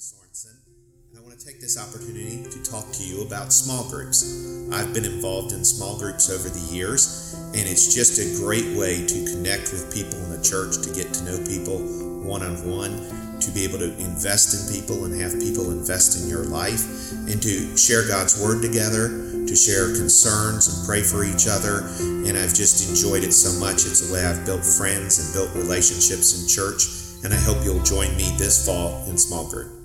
Sorensen, and I want to take this opportunity to talk to you about small groups. I've been involved in small groups over the years, and it's just a great way to connect with people in the church, to get to know people one on one, to be able to invest in people and have people invest in your life, and to share God's Word together, to share concerns and pray for each other. And I've just enjoyed it so much. It's a way I've built friends and built relationships in church. And I hope you'll join me this fall in small group.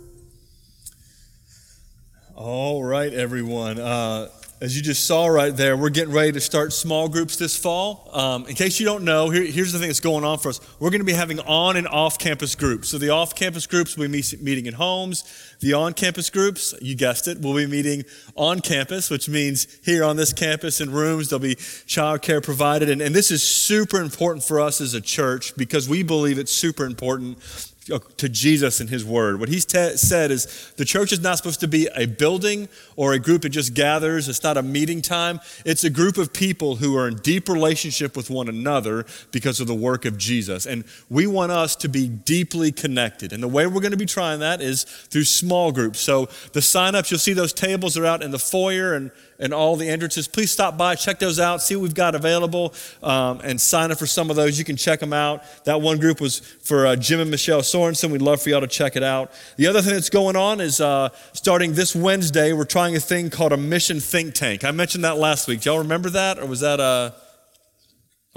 All right, everyone. Uh, as you just saw right there, we're getting ready to start small groups this fall. Um, in case you don't know, here, here's the thing that's going on for us. We're going to be having on and off campus groups. So the off campus groups will be meeting in homes. The on campus groups, you guessed it, will be meeting on campus, which means here on this campus in rooms, there'll be childcare provided. And, and this is super important for us as a church because we believe it's super important to Jesus and his word. What he's te- said is the church is not supposed to be a building or a group that just gathers. It's not a meeting time. It's a group of people who are in deep relationship with one another because of the work of Jesus. And we want us to be deeply connected. And the way we're going to be trying that is through small groups. So the sign-ups, you'll see those tables are out in the foyer and and all the entrances. Please stop by, check those out, see what we've got available, um, and sign up for some of those. You can check them out. That one group was for uh, Jim and Michelle Sorensen. We'd love for y'all to check it out. The other thing that's going on is uh, starting this Wednesday, we're trying a thing called a mission think tank. I mentioned that last week. Do y'all remember that, or was that a uh,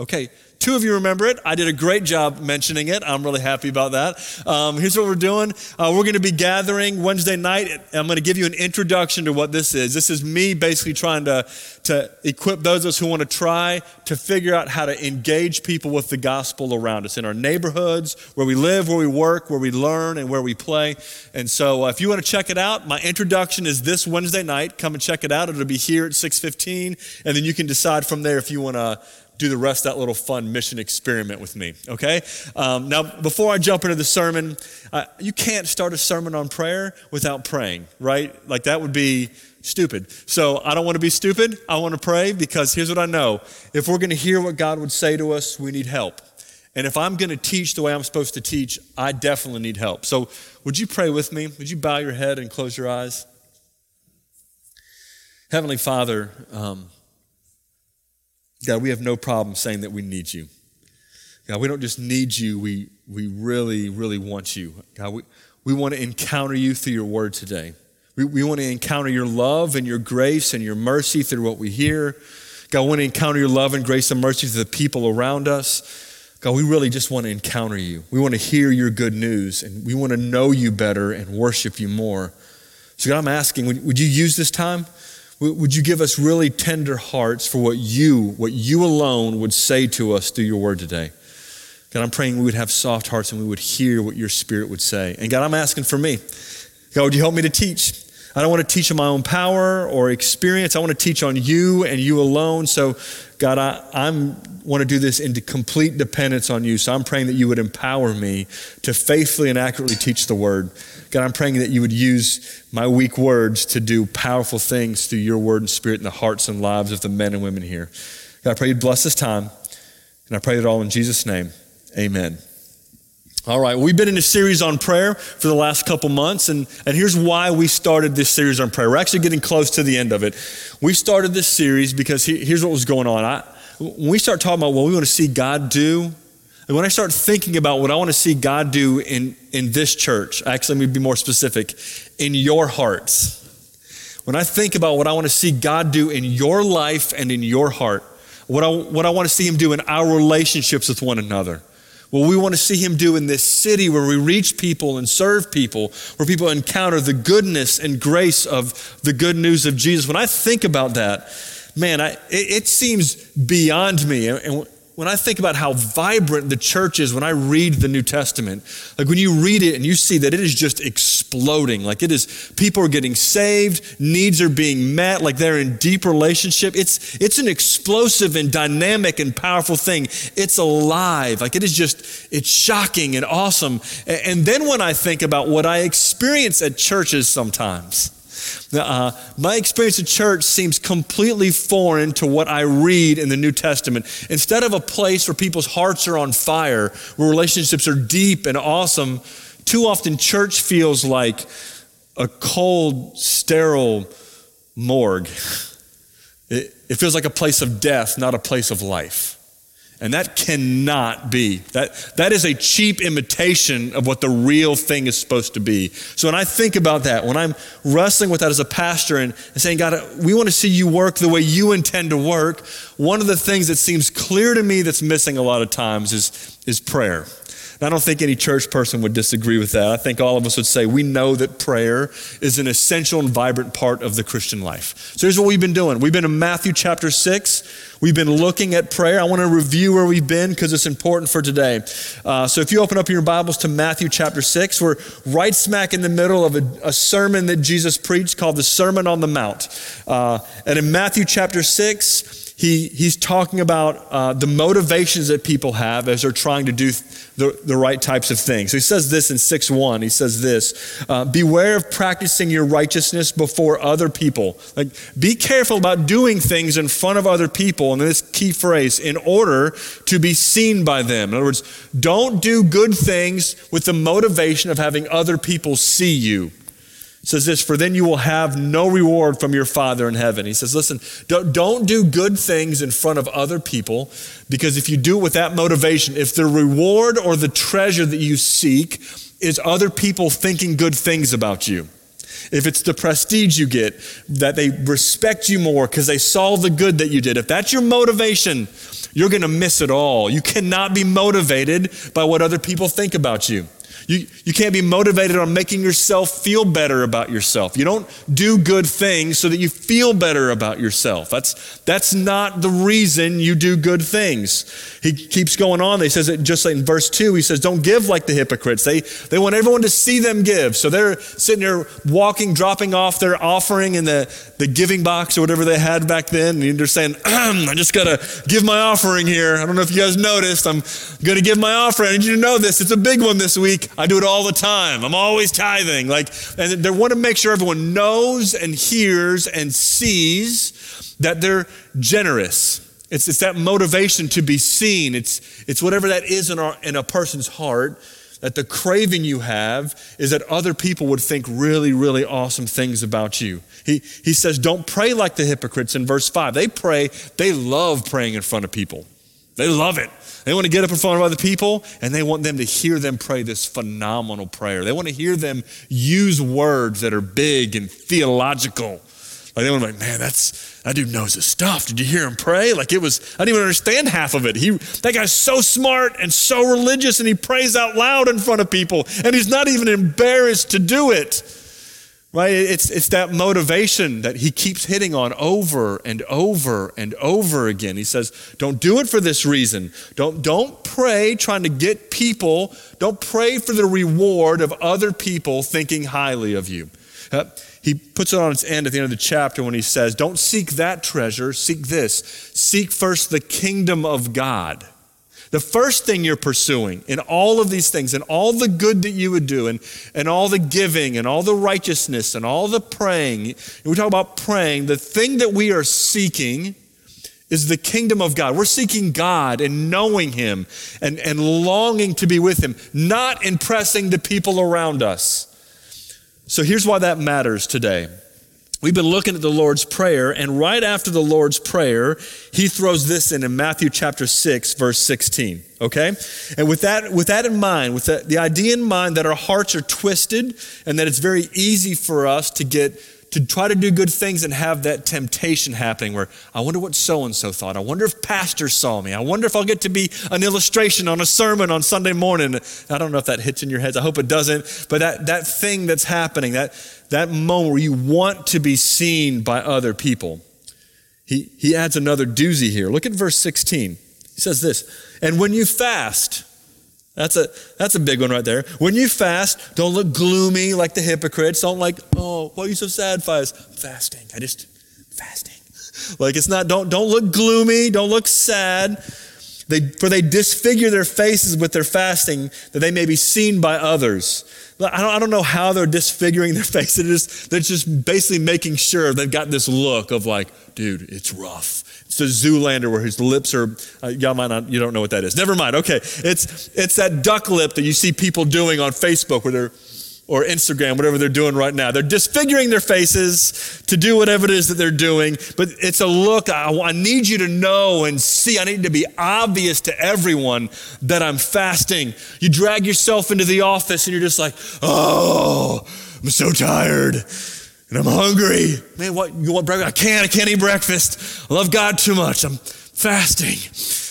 Okay, two of you remember it. I did a great job mentioning it. I'm really happy about that. Um, here's what we're doing uh, we're going to be gathering Wednesday night. I'm going to give you an introduction to what this is. This is me basically trying to, to equip those of us who want to try to figure out how to engage people with the gospel around us in our neighborhoods, where we live, where we work, where we learn, and where we play. And so uh, if you want to check it out, my introduction is this Wednesday night. Come and check it out. It'll be here at 6:15, and then you can decide from there if you want to do the rest of that little fun mission experiment with me, okay? Um, now, before I jump into the sermon, uh, you can't start a sermon on prayer without praying, right? Like that would be stupid. So I don't want to be stupid. I want to pray because here's what I know if we're going to hear what God would say to us, we need help. And if I'm going to teach the way I'm supposed to teach, I definitely need help. So would you pray with me? Would you bow your head and close your eyes? Heavenly Father, um, God, we have no problem saying that we need you. God, we don't just need you, we, we really, really want you. God, we, we want to encounter you through your word today. We, we want to encounter your love and your grace and your mercy through what we hear. God, we want to encounter your love and grace and mercy through the people around us. God, we really just want to encounter you. We want to hear your good news and we want to know you better and worship you more. So, God, I'm asking, would, would you use this time? Would you give us really tender hearts for what you, what you alone would say to us through your word today? God, I'm praying we would have soft hearts and we would hear what your spirit would say. And God, I'm asking for me. God, would you help me to teach? I don't want to teach on my own power or experience. I want to teach on you and you alone. So, God, I I'm, want to do this into complete dependence on you. So I'm praying that you would empower me to faithfully and accurately teach the word. God, I'm praying that you would use my weak words to do powerful things through your word and spirit in the hearts and lives of the men and women here. God, I pray you'd bless this time. And I pray it all in Jesus' name. Amen. All right, we've been in a series on prayer for the last couple months, and, and here's why we started this series on prayer. We're actually getting close to the end of it. We started this series because he, here's what was going on. I, when we start talking about what we want to see God do, and when I start thinking about what I want to see God do in, in this church, actually, let me be more specific, in your hearts. When I think about what I want to see God do in your life and in your heart, what I, what I want to see Him do in our relationships with one another, what we want to see Him do in this city where we reach people and serve people, where people encounter the goodness and grace of the good news of Jesus. When I think about that, man, I, it, it seems beyond me. And when I think about how vibrant the church is when I read the New Testament, like when you read it and you see that it is just exploding, like it is, people are getting saved, needs are being met, like they're in deep relationship. It's, it's an explosive and dynamic and powerful thing. It's alive. Like it is just, it's shocking and awesome. And then when I think about what I experience at churches sometimes, uh, my experience of church seems completely foreign to what I read in the New Testament. Instead of a place where people's hearts are on fire, where relationships are deep and awesome, too often church feels like a cold, sterile morgue. It, it feels like a place of death, not a place of life. And that cannot be. That, that is a cheap imitation of what the real thing is supposed to be. So when I think about that, when I'm wrestling with that as a pastor and, and saying, God, we want to see you work the way you intend to work, one of the things that seems clear to me that's missing a lot of times is, is prayer. And I don't think any church person would disagree with that. I think all of us would say we know that prayer is an essential and vibrant part of the Christian life. So here's what we've been doing. We've been in Matthew chapter 6. We've been looking at prayer. I want to review where we've been because it's important for today. Uh, so if you open up your Bibles to Matthew chapter 6, we're right smack in the middle of a, a sermon that Jesus preached called the Sermon on the Mount. Uh, and in Matthew chapter 6, he, he's talking about uh, the motivations that people have as they're trying to do the, the right types of things. So he says this in 6 1. He says this uh, Beware of practicing your righteousness before other people. Like, be careful about doing things in front of other people. And this key phrase, in order to be seen by them. In other words, don't do good things with the motivation of having other people see you says this, for then you will have no reward from your Father in heaven. He says, listen, don't, don't do good things in front of other people because if you do it with that motivation, if the reward or the treasure that you seek is other people thinking good things about you, if it's the prestige you get, that they respect you more because they saw the good that you did, if that's your motivation, you're going to miss it all. You cannot be motivated by what other people think about you. You, you can't be motivated on making yourself feel better about yourself. You don't do good things so that you feel better about yourself. That's, that's not the reason you do good things. He keeps going on. He says it just like in verse 2, he says, Don't give like the hypocrites. They, they want everyone to see them give. So they're sitting there walking, dropping off their offering in the, the giving box or whatever they had back then. And they're saying, I just got to give my offering here. I don't know if you guys noticed. I'm going to give my offering. I need you to know this. It's a big one this week. I do it all the time. I'm always tithing. Like, and they want to make sure everyone knows and hears and sees that they're generous. It's, it's that motivation to be seen. It's, it's whatever that is in, our, in a person's heart that the craving you have is that other people would think really, really awesome things about you. He, he says, Don't pray like the hypocrites in verse 5. They pray, they love praying in front of people, they love it. They want to get up in front of other people and they want them to hear them pray this phenomenal prayer. They want to hear them use words that are big and theological. Like they want to be like, man, that's that dude knows his stuff. Did you hear him pray? Like it was, I didn't even understand half of it. He that guy's so smart and so religious and he prays out loud in front of people and he's not even embarrassed to do it. Right? It's, it's that motivation that he keeps hitting on over and over and over again. He says, Don't do it for this reason. Don't, don't pray trying to get people, don't pray for the reward of other people thinking highly of you. Uh, he puts it on its end at the end of the chapter when he says, Don't seek that treasure, seek this. Seek first the kingdom of God the first thing you're pursuing in all of these things, and all the good that you would do, and, and all the giving, and all the righteousness, and all the praying, and we talk about praying, the thing that we are seeking is the kingdom of God. We're seeking God and knowing Him and, and longing to be with Him, not impressing the people around us. So here's why that matters today. We've been looking at the Lord's Prayer, and right after the Lord's Prayer, he throws this in in Matthew chapter 6, verse 16. Okay? And with that, with that in mind, with the, the idea in mind that our hearts are twisted and that it's very easy for us to get to try to do good things and have that temptation happening where I wonder what so and so thought. I wonder if pastor saw me. I wonder if I'll get to be an illustration on a sermon on Sunday morning. I don't know if that hits in your heads. I hope it doesn't. But that, that thing that's happening, that, that moment where you want to be seen by other people. He, he adds another doozy here. Look at verse 16. He says this, and when you fast, that's a, that's a big one right there. When you fast, don't look gloomy like the hypocrites. Don't like, oh, why are you so sad, Fies? Fasting. I just, fasting. Like it's not, don't, don't look gloomy. Don't look sad. They, for they disfigure their faces with their fasting that they may be seen by others. I don't, I don't know how they're disfiguring their faces. They're just, they're just basically making sure they've got this look of like, dude, it's rough. The Zoolander where his lips are, uh, y'all might not, you don't know what that is. Never mind. Okay. It's, it's that duck lip that you see people doing on Facebook where they're, or Instagram, whatever they're doing right now. They're disfiguring their faces to do whatever it is that they're doing, but it's a look I, I, need you to know and see. I need to be obvious to everyone that I'm fasting. You drag yourself into the office and you're just like, oh, I'm so tired and I'm hungry. Man, what you want breakfast? I can't, I can't eat breakfast. I love God too much. I'm fasting.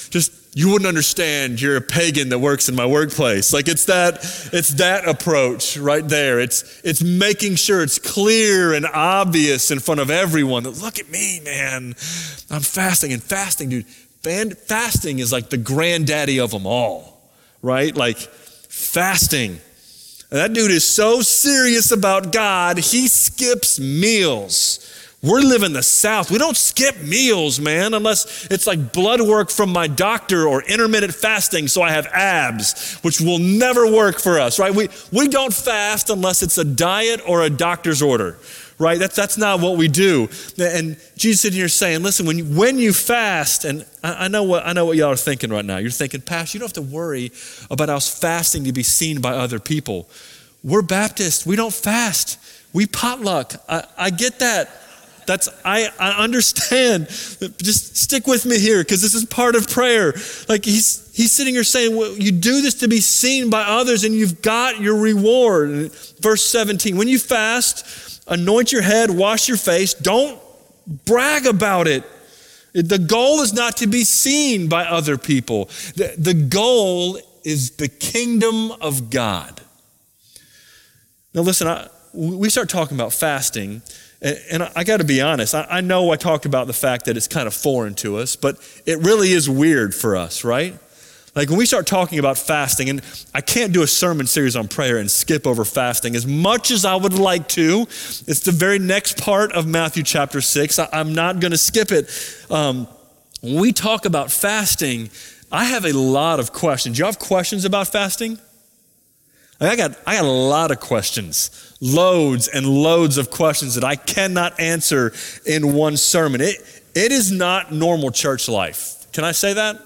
Just you wouldn't understand you're a pagan that works in my workplace like it's that it's that approach right there it's it's making sure it's clear and obvious in front of everyone that look at me man i'm fasting and fasting dude fasting is like the granddaddy of them all right like fasting that dude is so serious about god he skips meals we're living the South. We don't skip meals, man, unless it's like blood work from my doctor or intermittent fasting so I have abs, which will never work for us, right? We, we don't fast unless it's a diet or a doctor's order, right? That's, that's not what we do. And Jesus sitting here saying, listen, when you, when you fast, and I, I, know what, I know what y'all are thinking right now. You're thinking, Pastor, you don't have to worry about us fasting to be seen by other people. We're Baptist. We don't fast. We potluck. I, I get that. That's I, I understand. Just stick with me here because this is part of prayer. Like he's he's sitting here saying, well, you do this to be seen by others, and you've got your reward. Verse 17. When you fast, anoint your head, wash your face. Don't brag about it. The goal is not to be seen by other people. The, the goal is the kingdom of God. Now, listen, I, we start talking about fasting and I got to be honest, I know I talked about the fact that it's kind of foreign to us, but it really is weird for us, right? Like when we start talking about fasting, and I can't do a sermon series on prayer and skip over fasting as much as I would like to. It's the very next part of Matthew chapter 6. I, am not going to skip it. Um, when we talk about fasting, I have a lot of questions. Do you have questions about fasting? I got, I got a lot of questions, loads and loads of questions that I cannot answer in one sermon. It, it is not normal church life. Can I say that?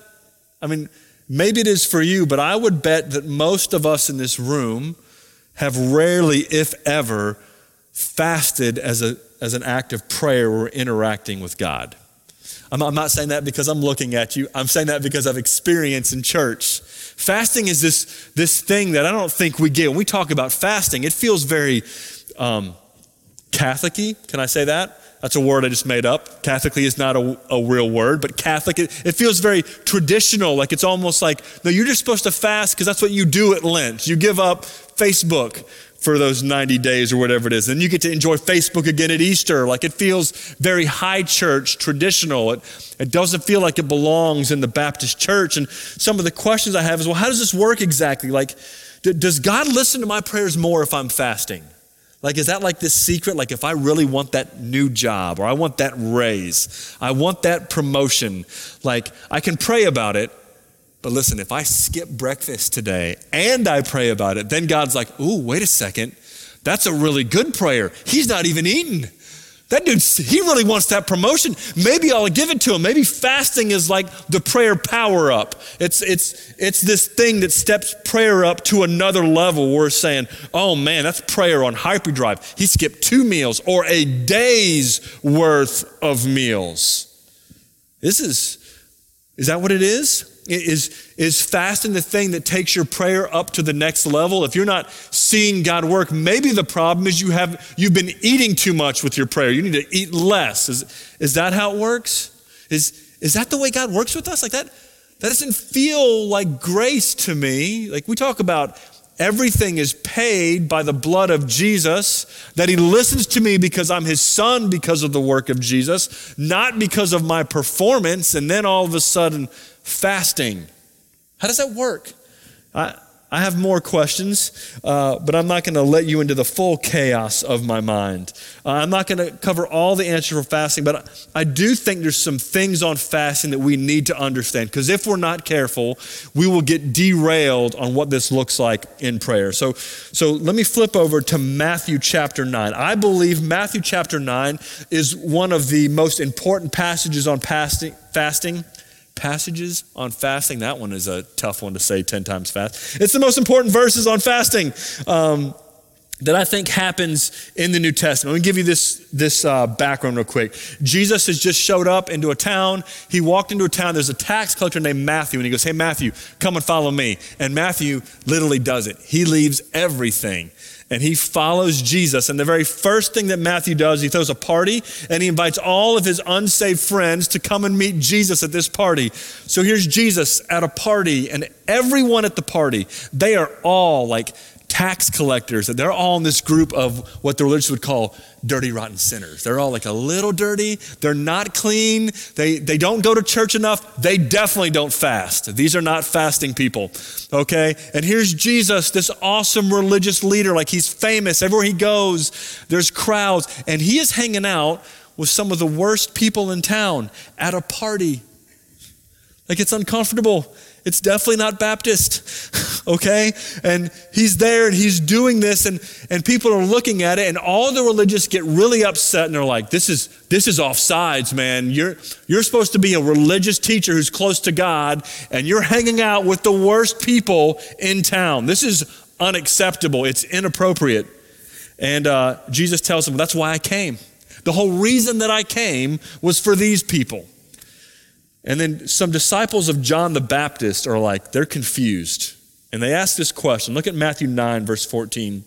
I mean, maybe it is for you, but I would bet that most of us in this room have rarely, if ever, fasted as, a, as an act of prayer or interacting with God. I'm, I'm not saying that because I'm looking at you. I'm saying that because I've experienced in church. Fasting is this, this thing that I don't think we get. When we talk about fasting, it feels very um, Catholic Can I say that? That's a word I just made up. Catholicly is not a, a real word, but Catholic, it, it, feels very traditional. Like it's almost like, no, you're just supposed to fast because that's what you do at Lent. You give up Facebook for those 90 days or whatever it is. And you get to enjoy Facebook again at Easter. Like it feels very high church, traditional. It, it doesn't feel like it belongs in the Baptist church. And some of the questions I have is well, how does this work exactly? Like, d- does God listen to my prayers more if I'm fasting? Like, is that like this secret? Like, if I really want that new job or I want that raise, I want that promotion, like, I can pray about it, but listen, if I skip breakfast today and I pray about it, then God's like, ooh, wait a second. That's a really good prayer. He's not even eating. That dude, he really wants that promotion. Maybe I'll give it to him. Maybe fasting is like the prayer power up. It's, it's, it's this thing that steps prayer up to another level. We're saying, oh man, that's prayer on hyperdrive. He skipped two meals or a day's worth of meals. This is, is that what it is? Is, is fasting the thing that takes your prayer up to the next level? If you're not seeing God work, maybe the problem is you have, you've been eating too much with your prayer. You need to eat less. Is, is that how it works? Is, is that the way God works with us? Like that, that doesn't feel like grace to me. Like we talk about everything is paid by the blood of Jesus, that he listens to me because I'm his son because of the work of Jesus, not because of my performance, and then all of a sudden fasting. How does that work? I, I have more questions, uh, but I'm not going to let you into the full chaos of my mind. Uh, I'm not going to cover all the answers for fasting, but I do think there's some things on fasting that we need to understand because if we're not careful, we will get derailed on what this looks like in prayer. So, so let me flip over to Matthew chapter 9. I believe Matthew chapter 9 is one of the most important passages on fasting. fasting passages on fasting. That one is a tough one to say 10 times fast. It's the most important verses on fasting. Um, that I think happens in the New Testament. Let me give you this, this uh, background real quick. Jesus has just showed up into a town. He walked into a town. There's a tax collector named Matthew, and he goes, Hey, Matthew, come and follow me. And Matthew literally does it. He leaves everything and he follows Jesus. And the very first thing that Matthew does, he throws a party and he invites all of his unsaved friends to come and meet Jesus at this party. So here's Jesus at a party, and everyone at the party, they are all like tax collectors. They're all in this group of what the religious would call dirty, rotten sinners. They're all like a little dirty. They're not clean. They, they don't go to church enough. They definitely don't fast. These are not fasting people, okay? And here's Jesus, this awesome religious leader. Like he's famous. Everywhere he goes, there's crowds. And he is hanging out with some of the worst people in town at a party. Like it's uncomfortable. It's definitely not Baptist, okay? And he's there and he's doing this, and, and people are looking at it, and all the religious get really upset and they're like, this is, this is off sides, man. You're, you're supposed to be a religious teacher who's close to God, and you're hanging out with the worst people in town. This is unacceptable, it's inappropriate. And uh, Jesus tells them, that's why I came. The whole reason that I came was for these people. And then some disciples of John the Baptist are like, they're confused. And they ask this question. Look at Matthew 9, verse 14.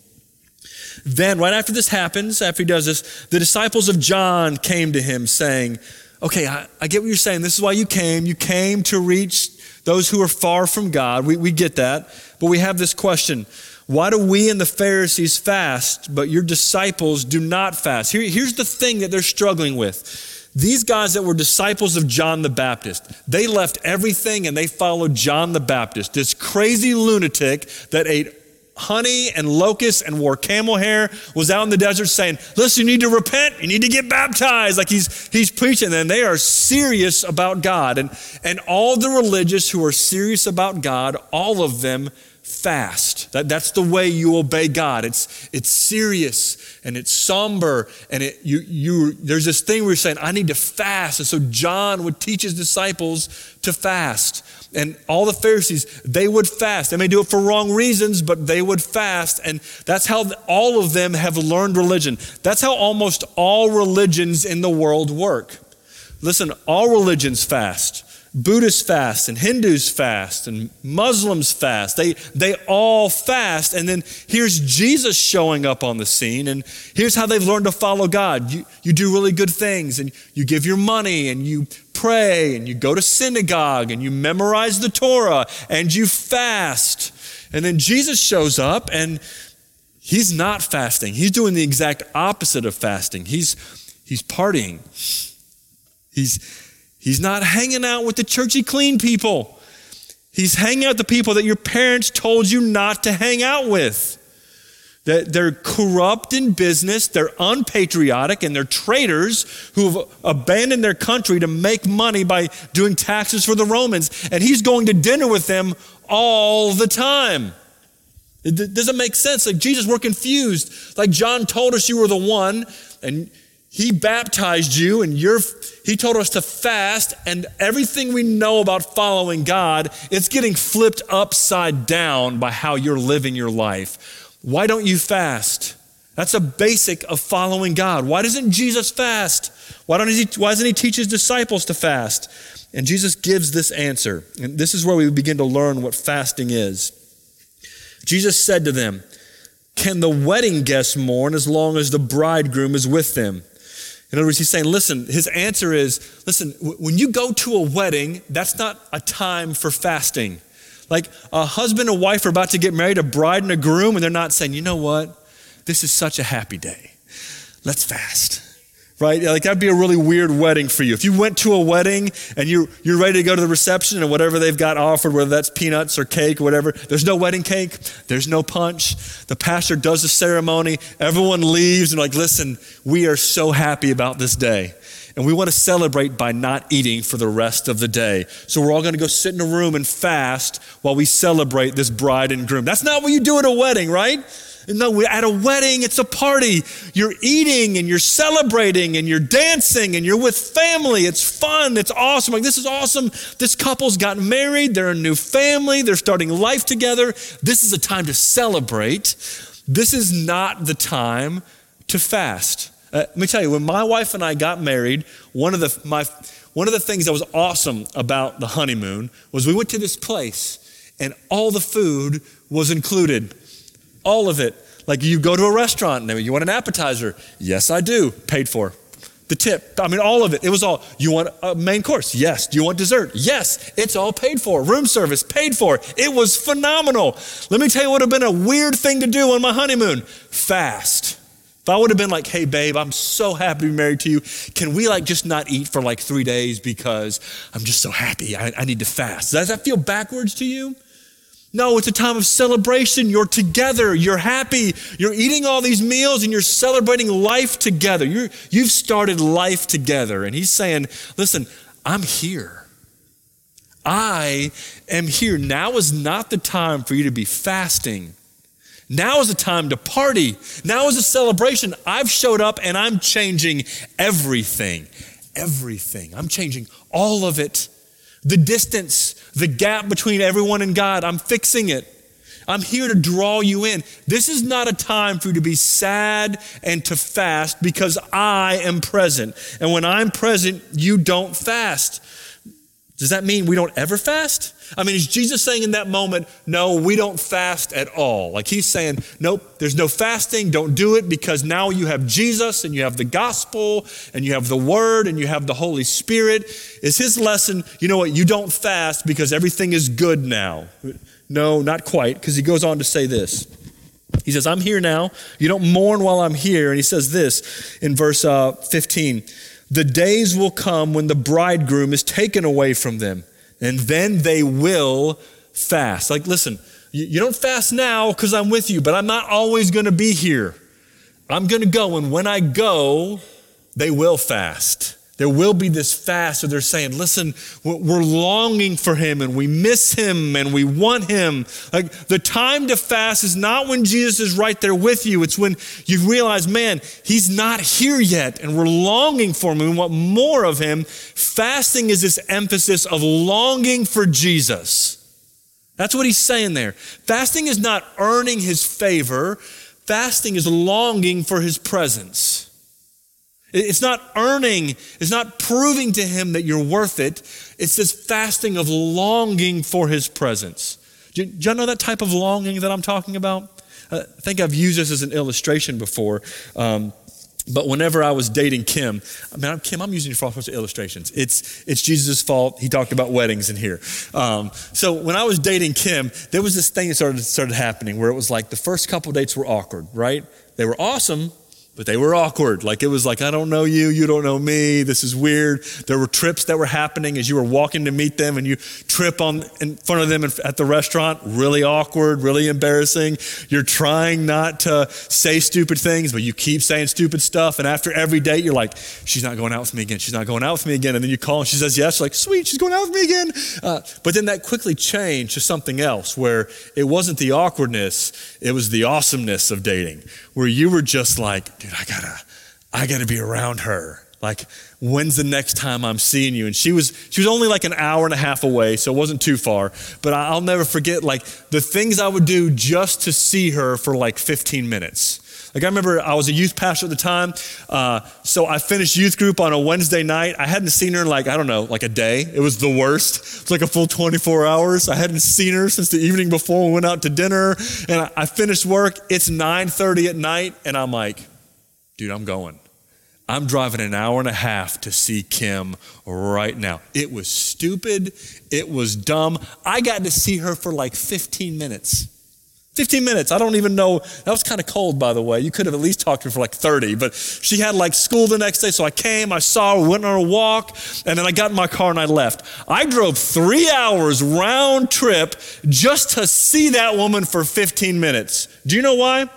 Then, right after this happens, after he does this, the disciples of John came to him saying, Okay, I, I get what you're saying. This is why you came. You came to reach those who are far from God. We, we get that. But we have this question Why do we and the Pharisees fast, but your disciples do not fast? Here, here's the thing that they're struggling with these guys that were disciples of John the Baptist, they left everything and they followed John the Baptist, this crazy lunatic that ate honey and locusts and wore camel hair, was out in the desert saying, Listen, you need to repent, you need to get baptized. Like he's he's preaching, and they are serious about God. And and all the religious who are serious about God, all of them fast. That, that's the way you obey God. It's, it's serious and it's somber. And it, you, you, there's this thing where you're saying, I need to fast. And so John would teach his disciples to fast. And all the Pharisees, they would fast. They may do it for wrong reasons, but they would fast. And that's how all of them have learned religion. That's how almost all religions in the world work. Listen, all religions fast. Buddhists fast and Hindus fast and Muslims fast. They, they all fast. And then here's Jesus showing up on the scene. And here's how they've learned to follow God. You, you do really good things and you give your money and you pray and you go to synagogue and you memorize the Torah and you fast. And then Jesus shows up and he's not fasting. He's doing the exact opposite of fasting. He's, he's partying. He's, He's not hanging out with the churchy clean people. He's hanging out with the people that your parents told you not to hang out with. That they're corrupt in business, they're unpatriotic, and they're traitors who've abandoned their country to make money by doing taxes for the Romans. And he's going to dinner with them all the time. It doesn't make sense. Like, Jesus, we're confused. Like, John told us you were the one, and he baptized you, and you're he told us to fast, and everything we know about following God, it's getting flipped upside down by how you're living your life. Why don't you fast? That's a basic of following God. Why doesn't Jesus fast? Why, don't he, why doesn't he teach his disciples to fast? And Jesus gives this answer. And this is where we begin to learn what fasting is. Jesus said to them, Can the wedding guests mourn as long as the bridegroom is with them? In other words, he's saying, listen, his answer is, listen, when you go to a wedding, that's not a time for fasting. Like a husband and wife are about to get married, a bride and a groom, and they're not saying, you know what? This is such a happy day. Let's fast. Right? Like that'd be a really weird wedding for you. If you went to a wedding and you're, you're ready to go to the reception and whatever they've got offered, whether that's peanuts or cake or whatever, there's no wedding cake, there's no punch. The pastor does the ceremony, everyone leaves and like, listen, we are so happy about this day. And we want to celebrate by not eating for the rest of the day. So we're all going to go sit in a room and fast while we celebrate this bride and groom. That's not what you do at a wedding, right? No, we're at a wedding, it's a party. You're eating and you're celebrating and you're dancing and you're with family. It's fun. It's awesome. Like, this is awesome. This couple's gotten married. They're a new family. They're starting life together. This is a time to celebrate. This is not the time to fast. Uh, let me tell you, when my wife and I got married, one of the, my, one of the things that was awesome about the honeymoon was we went to this place and all the food was included all of it. Like you go to a restaurant and you want an appetizer. Yes, I do. Paid for. The tip. I mean, all of it. It was all. You want a main course? Yes. Do you want dessert? Yes. It's all paid for. Room service paid for. It was phenomenal. Let me tell you what would have been a weird thing to do on my honeymoon fast. If I would have been like, hey, babe, I'm so happy to be married to you. Can we like just not eat for like three days because I'm just so happy? I, I need to fast. Does that feel backwards to you? No, it's a time of celebration. You're together. You're happy. You're eating all these meals and you're celebrating life together. you you've started life together. And he's saying, listen, I'm here. I am here. Now is not the time for you to be fasting. Now is the time to party. Now is a celebration. I've showed up and I'm changing everything. Everything. I'm changing all of it. The distance, the gap between everyone and God, I'm fixing it. I'm here to draw you in. This is not a time for you to be sad and to fast because I am present. And when I'm present, you don't fast. Does that mean we don't ever fast? I mean, is Jesus saying in that moment, no, we don't fast at all? Like he's saying, nope, there's no fasting, don't do it because now you have Jesus and you have the gospel and you have the word and you have the Holy Spirit. Is his lesson, you know what, you don't fast because everything is good now? No, not quite, because he goes on to say this. He says, I'm here now. You don't mourn while I'm here. And he says this in verse uh, 15 the days will come when the bridegroom is taken away from them, and then they will fast. Like, listen, you, don't fast now because I'm with you, but I'm not always going to be here. I'm going to go, and when I go, they will fast. There will be this fast where they're saying, listen, we're longing for him and we miss him and we want him. Like the time to fast is not when Jesus is right there with you. It's when you realize, man, he's not here yet and we're longing for him and we want more of him. Fasting is this emphasis of longing for Jesus. That's what he's saying there. Fasting is not earning his favor. Fasting is longing for his presence. It's not earning, it's not proving to him that you're worth it. It's this fasting of longing for his presence. Do you, know that type of longing that I'm talking about? Uh, I think I've used this as an illustration before. Um, but whenever I was dating Kim, I mean, Kim, I'm using you for illustrations. It's, it's Jesus' fault. He talked about weddings in here. Um, so when I was dating Kim, there was this thing that started, started happening where it was like the first couple dates were awkward, right? They were awesome, but they were awkward. Like it was like, I don't know you, you don't know me, this is weird. There were trips that were happening as you were walking to meet them and you trip on in front of them at the restaurant. Really awkward, really embarrassing. You're trying not to say stupid things, but you keep saying stupid stuff. And after every date, you're like, she's not going out with me again. She's not going out with me again. And then you call and she says yes. You're like, sweet, she's going out with me again. Uh, but then that quickly changed to something else where it wasn't the awkwardness, it was the awesomeness of dating, where you were just like, dude, I gotta, I gotta be around her. Like, when's the next time I'm seeing you? And she was, she was only like an hour and a half away, so it wasn't too far. But I'll never forget like the things I would do just to see her for like 15 minutes. Like I remember I was a youth pastor at the time, uh, so I finished youth group on a Wednesday night. I hadn't seen her in like I don't know, like a day. It was the worst. It's like a full 24 hours. I hadn't seen her since the evening before we went out to dinner, and I, I finished work. It's 9:30 at night, and I'm like, dude, I'm going. I'm driving an hour and a half to see Kim right now. It was stupid. It was dumb. I got to see her for like 15 minutes. 15 minutes. I don't even know. That was kind of cold, by the way. You could have at least talked to her for like 30, but she had like school the next day. So I came, I saw her, went on a walk, and then I got in my car and I left. I drove three hours round trip just to see that woman for 15 minutes. Do you know why?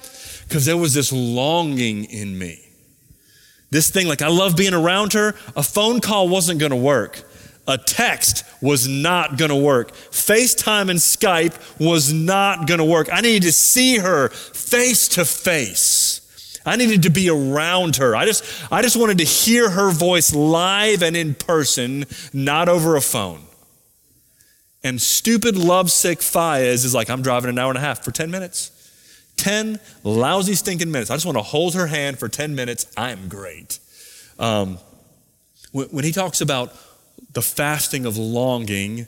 Because there was this longing in me. This thing, like I love being around her. A phone call wasn't going to work. A text was not going to work. FaceTime and Skype was not going to work. I needed to see her face to face. I needed to be around her. I just, I just wanted to hear her voice live and in person, not over a phone. And stupid lovesick Fayez is like, I'm driving an hour and a half for 10 minutes. 10 lousy, stinking minutes. I just want to hold her hand for 10 minutes. I'm great. Um, when, when he talks about the fasting of longing,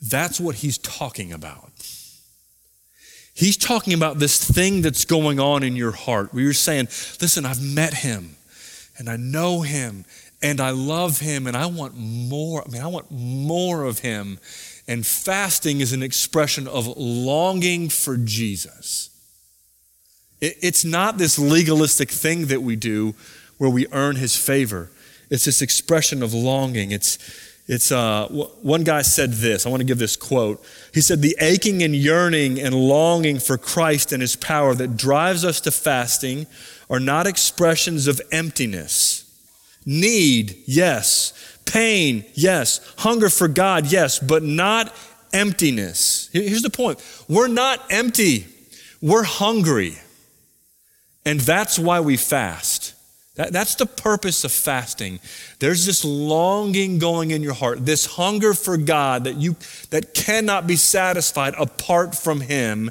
that's what he's talking about. He's talking about this thing that's going on in your heart where you're saying, Listen, I've met him and I know him and I love him and I want more. I mean, I want more of him. And fasting is an expression of longing for Jesus. It's not this legalistic thing that we do where we earn his favor. It's this expression of longing. It's, it's uh, one guy said this. I want to give this quote. He said, The aching and yearning and longing for Christ and his power that drives us to fasting are not expressions of emptiness. Need, yes. Pain, yes. Hunger for God, yes, but not emptiness. Here's the point we're not empty, we're hungry. And that's why we fast. That, that's the purpose of fasting. There's this longing going in your heart, this hunger for God that you that cannot be satisfied apart from Him.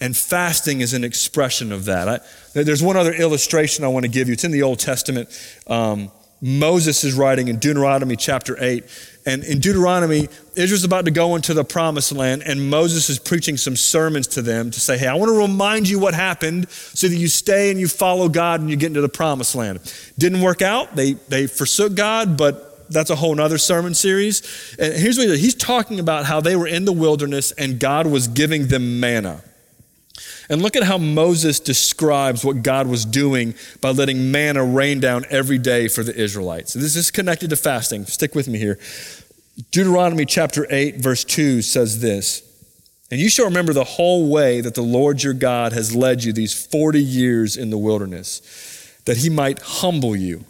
And fasting is an expression of that. I, there's one other illustration I want to give you. It's in the Old Testament. Um, Moses is writing in Deuteronomy chapter 8. And in Deuteronomy, Israel's about to go into the promised land, and Moses is preaching some sermons to them to say, Hey, I want to remind you what happened so that you stay and you follow God and you get into the promised land. Didn't work out. They, they forsook God, but that's a whole other sermon series. And here's what he He's talking about how they were in the wilderness and God was giving them manna. And look at how Moses describes what God was doing by letting manna rain down every day for the Israelites. This is connected to fasting. Stick with me here. Deuteronomy chapter 8, verse 2 says this And you shall remember the whole way that the Lord your God has led you these 40 years in the wilderness, that he might humble you.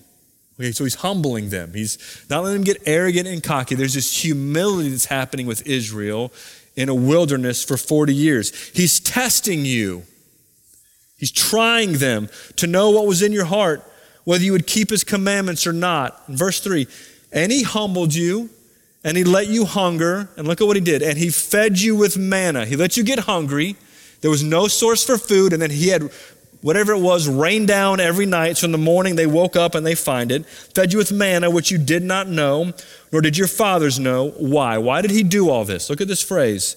Okay, so he's humbling them. He's not letting them get arrogant and cocky. There's this humility that's happening with Israel in a wilderness for 40 years. He's testing you. He's trying them to know what was in your heart, whether you would keep his commandments or not. In verse 3, and he humbled you, and he let you hunger, and look at what he did. And he fed you with manna. He let you get hungry. There was no source for food, and then he had whatever it was rain down every night. So in the morning they woke up and they find it. Fed you with manna, which you did not know, nor did your fathers know. Why? Why did he do all this? Look at this phrase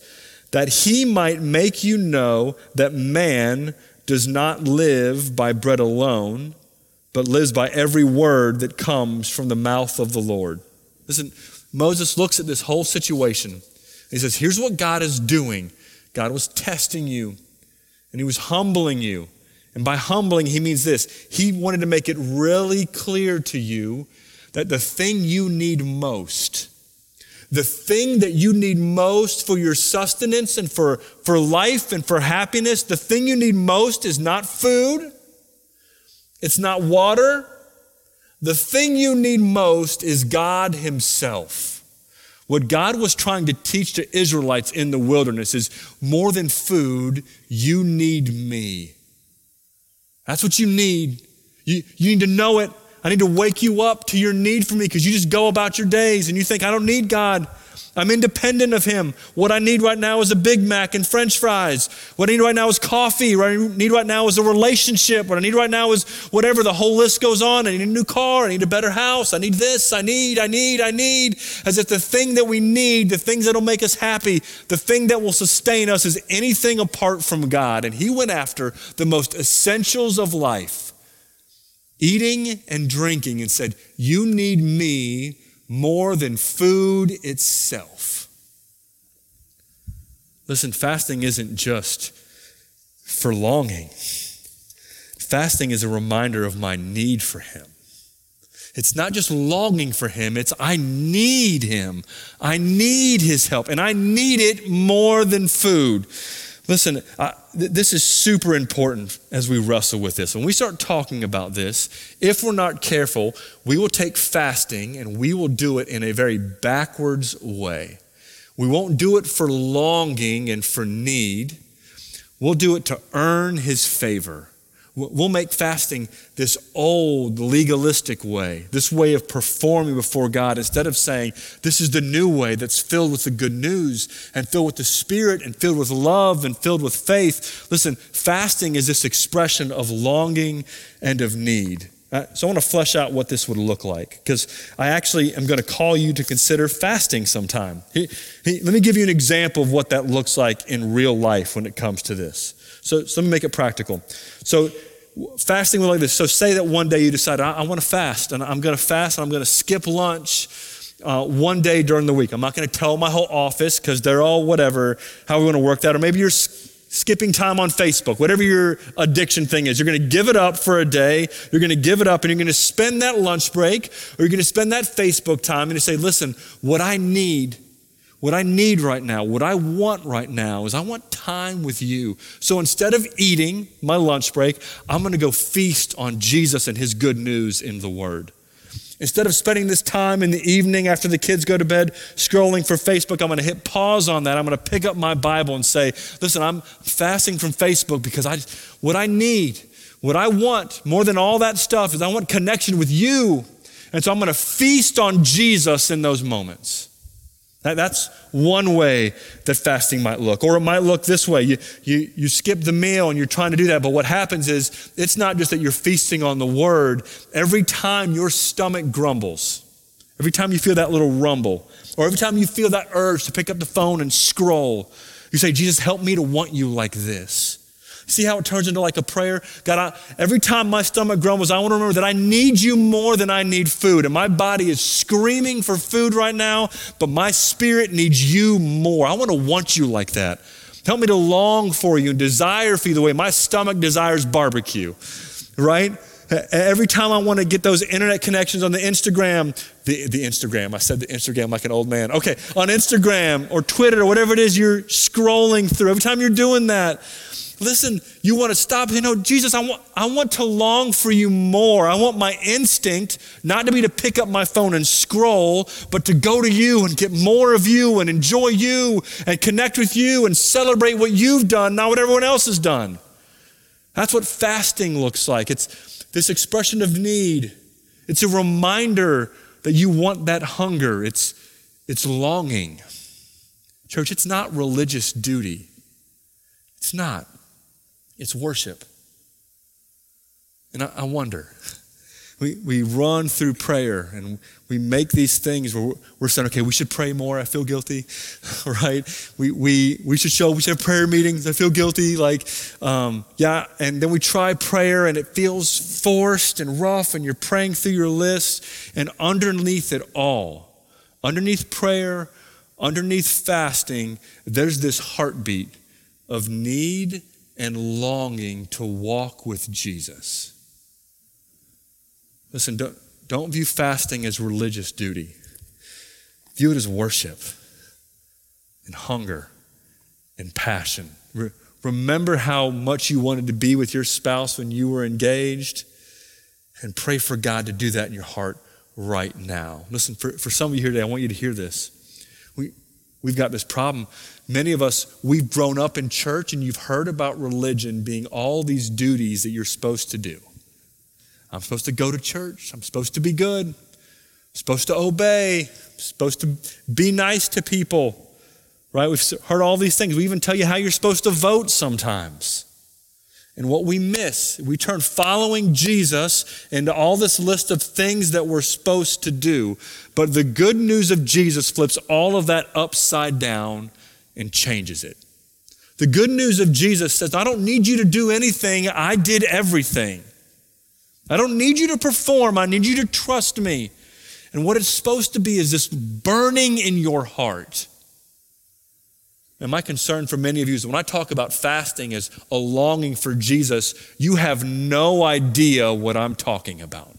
that he might make you know that man does not live by bread alone, but lives by every word that comes from the mouth of the Lord. Listen, Moses looks at this whole situation. He says, Here's what God is doing God was testing you, and he was humbling you. And by humbling, he means this He wanted to make it really clear to you that the thing you need most, the thing that you need most for your sustenance and for, for life and for happiness, the thing you need most is not food, it's not water. The thing you need most is God Himself. What God was trying to teach to Israelites in the wilderness is more than food, you need me. That's what you need. You, you need to know it. I need to wake you up to your need for me because you just go about your days and you think, I don't need God. I'm independent of Him. What I need right now is a Big Mac and French fries. What I need right now is coffee. What I need right now is a relationship. What I need right now is whatever. The whole list goes on. I need a new car. I need a better house. I need this. I need, I need, I need. As if the thing that we need, the things that'll make us happy, the thing that will sustain us is anything apart from God. And He went after the most essentials of life eating and drinking and said, You need me more than food itself. Listen, fasting isn't just for longing. Fasting is a reminder of my need for Him. It's not just longing for Him, it's I need Him. I need His help, and I need it more than food. Listen, th- this is super important as we wrestle with this. When we start talking about this, if we're not careful, we will take fasting and we will do it in a very backwards way. We won't do it for longing and for need. We'll do it to earn his favor. We'll make fasting this old legalistic way, this way of performing before God, instead of saying, This is the new way that's filled with the good news and filled with the Spirit and filled with love and filled with faith. Listen, fasting is this expression of longing and of need. Uh, so I want to flesh out what this would look like because I actually am going to call you to consider fasting sometime. Let me give you an example of what that looks like in real life when it comes to this. So, so let me make it practical. So fasting will like this. So say that one day you decide, I, I want to fast and I'm going to fast and I'm going to skip lunch uh, one day during the week. I'm not going to tell my whole office because they're all whatever, how we're going to work that. Or maybe you're skipping time on Facebook, whatever your addiction thing is. You're going to give it up for a day. You're going to give it up and you're going to spend that lunch break or you're going to spend that Facebook time and you say, listen, what I need, what I need right now, what I want right now is I want time with you. So instead of eating my lunch break, I'm going to go feast on Jesus and his good news in the Word. Instead of spending this time in the evening after the kids go to bed scrolling for Facebook, I'm going to hit pause on that. I'm going to pick up my Bible and say, listen, I'm fasting from Facebook because I, what I need, what I want more than all that stuff is I want connection with you. And so I'm going to feast on Jesus in those moments. That, that's one way that fasting might look. Or it might look this way you, you, you skip the meal and you're trying to do that, but what happens is it's not just that you're feasting on the word. Every time your stomach grumbles, every time you feel that little rumble, or every time you feel that urge to pick up the phone and scroll, you say, Jesus, help me to want you like this. See how it turns into like a prayer? God, I, every time my stomach grumbles, I want to remember that I need you more than I need food. And my body is screaming for food right now, but my spirit needs you more. I want to want you like that. Help me to long for you and desire for you the way my stomach desires barbecue, right? Every time I want to get those internet connections on the Instagram, the, the Instagram, I said the Instagram like an old man. Okay, on Instagram or Twitter or whatever it is you're scrolling through, every time you're doing that, Listen, you want to stop. You know, Jesus, I want, I want to long for you more. I want my instinct not to be to pick up my phone and scroll, but to go to you and get more of you and enjoy you and connect with you and celebrate what you've done, not what everyone else has done. That's what fasting looks like. It's this expression of need. It's a reminder that you want that hunger. It's, it's longing. Church, it's not religious duty. It's not. It's worship. And I, I wonder, we, we run through prayer and we make these things where we're saying, okay, we should pray more. I feel guilty, right? We, we, we should show, we should have prayer meetings. I feel guilty. Like, um, yeah. And then we try prayer and it feels forced and rough and you're praying through your list. And underneath it all, underneath prayer, underneath fasting, there's this heartbeat of need and longing to walk with Jesus. Listen, don't, don't view fasting as religious duty, view it as worship and hunger and passion. Re- remember how much you wanted to be with your spouse when you were engaged, and pray for God to do that in your heart right now. Listen, for, for some of you here today, I want you to hear this. We, we've got this problem Many of us, we've grown up in church and you've heard about religion being all these duties that you're supposed to do. I'm supposed to go to church. I'm supposed to be good. I'm supposed to obey. I'm supposed to be nice to people. Right? We've heard all these things. We even tell you how you're supposed to vote sometimes. And what we miss, we turn following Jesus into all this list of things that we're supposed to do. But the good news of Jesus flips all of that upside down and changes it. The good news of Jesus says, I don't need you to do anything, I did everything. I don't need you to perform, I need you to trust me. And what it's supposed to be is this burning in your heart. And my concern for many of you is when I talk about fasting as a longing for Jesus, you have no idea what I'm talking about.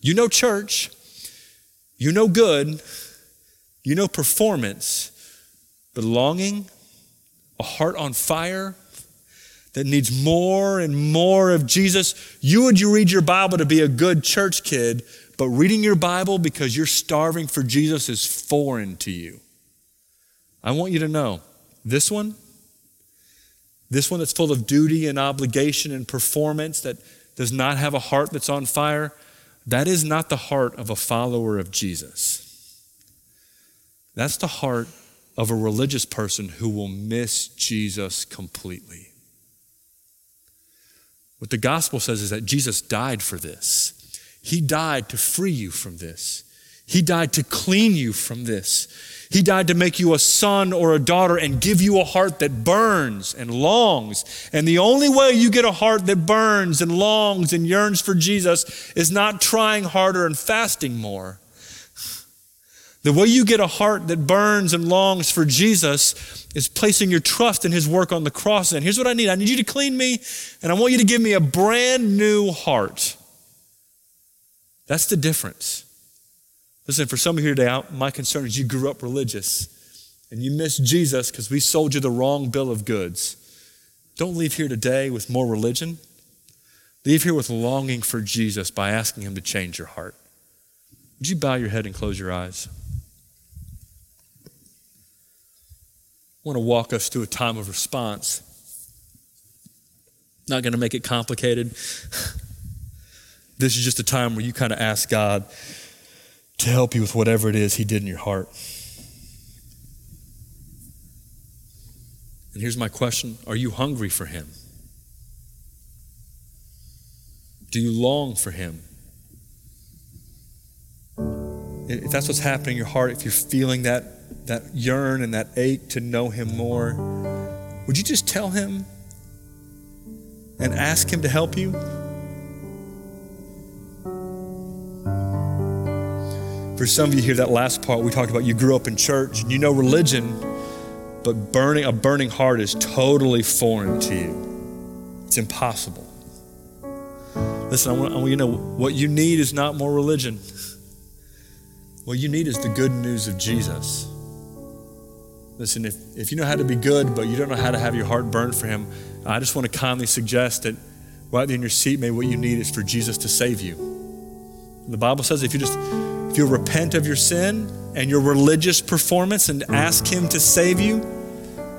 You know church, you know good, you know performance, but longing, a heart on fire that needs more and more of Jesus. You would you read your Bible to be a good church kid, but reading your Bible because you're starving for Jesus is foreign to you. I want you to know this one, this one that's full of duty and obligation and performance, that does not have a heart that's on fire, that is not the heart of a follower of Jesus. That's the heart of a religious person who will miss Jesus completely. What the gospel says is that Jesus died for this. He died to free you from this. He died to clean you from this. He died to make you a son or a daughter and give you a heart that burns and longs. And the only way you get a heart that burns and longs and yearns for Jesus is not trying harder and fasting more. The way you get a heart that burns and longs for Jesus is placing your trust in his work on the cross. And here's what I need I need you to clean me, and I want you to give me a brand new heart. That's the difference. Listen, for some of you today, my concern is you grew up religious and you missed Jesus because we sold you the wrong bill of goods. Don't leave here today with more religion. Leave here with longing for Jesus by asking Him to change your heart. Would you bow your head and close your eyes? I want to walk us through a time of response. Not going to make it complicated. This is just a time where you kind of ask God, to help you with whatever it is He did in your heart. And here's my question Are you hungry for Him? Do you long for Him? If that's what's happening in your heart, if you're feeling that, that yearn and that ache to know Him more, would you just tell Him and ask Him to help you? For some of you here, that last part we talked about, you grew up in church and you know religion, but burning a burning heart is totally foreign to you. It's impossible. Listen, I want, I want you to know what you need is not more religion. What you need is the good news of Jesus. Listen, if, if you know how to be good, but you don't know how to have your heart burn for Him, I just want to kindly suggest that right there in your seat, maybe what you need is for Jesus to save you. The Bible says if you just if you repent of your sin and your religious performance and ask Him to save you,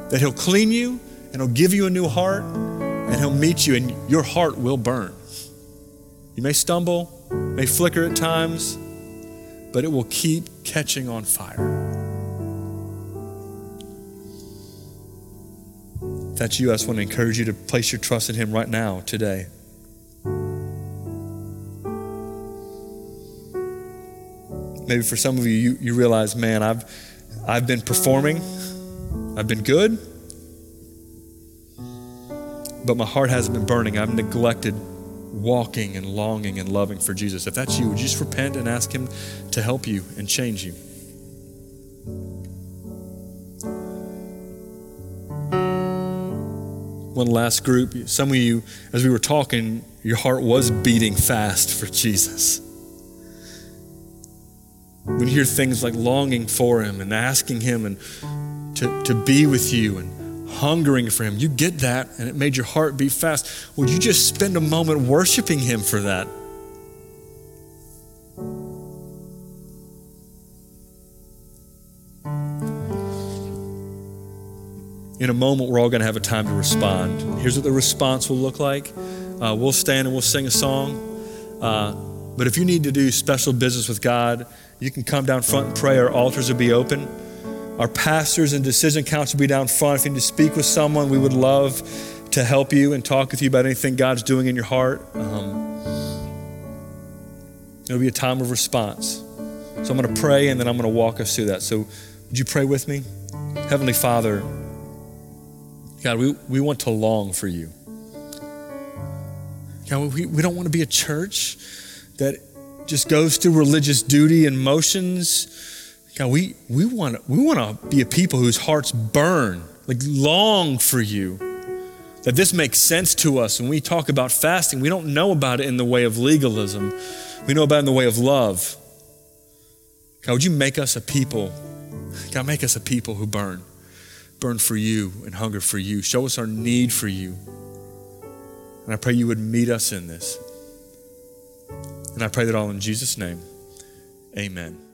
that He'll clean you and He'll give you a new heart and He'll meet you and your heart will burn. You may stumble, may flicker at times, but it will keep catching on fire. If that's you, I just want to encourage you to place your trust in Him right now, today. Maybe for some of you, you, you realize, man, I've, I've been performing, I've been good, but my heart hasn't been burning. I've neglected walking and longing and loving for Jesus. If that's you, would you just repent and ask Him to help you and change you? One last group. Some of you, as we were talking, your heart was beating fast for Jesus. You hear things like longing for Him and asking Him and to, to be with you and hungering for Him, you get that and it made your heart beat fast. Would you just spend a moment worshiping Him for that? In a moment, we're all going to have a time to respond. Here's what the response will look like. Uh, we'll stand and we'll sing a song. Uh, but if you need to do special business with God, you can come down front and pray. Our altars will be open. Our pastors and decision council will be down front. If you need to speak with someone, we would love to help you and talk with you about anything God's doing in your heart. Um, it'll be a time of response. So I'm going to pray and then I'm going to walk us through that. So would you pray with me? Heavenly Father, God, we, we want to long for you. God, we, we don't want to be a church that just goes through religious duty and motions. God, we, we want we want to be a people whose hearts burn, like long for you. That this makes sense to us. When we talk about fasting, we don't know about it in the way of legalism. We know about it in the way of love. God, would you make us a people? God, make us a people who burn. Burn for you and hunger for you. Show us our need for you. And I pray you would meet us in this. And I pray that all in Jesus' name. Amen.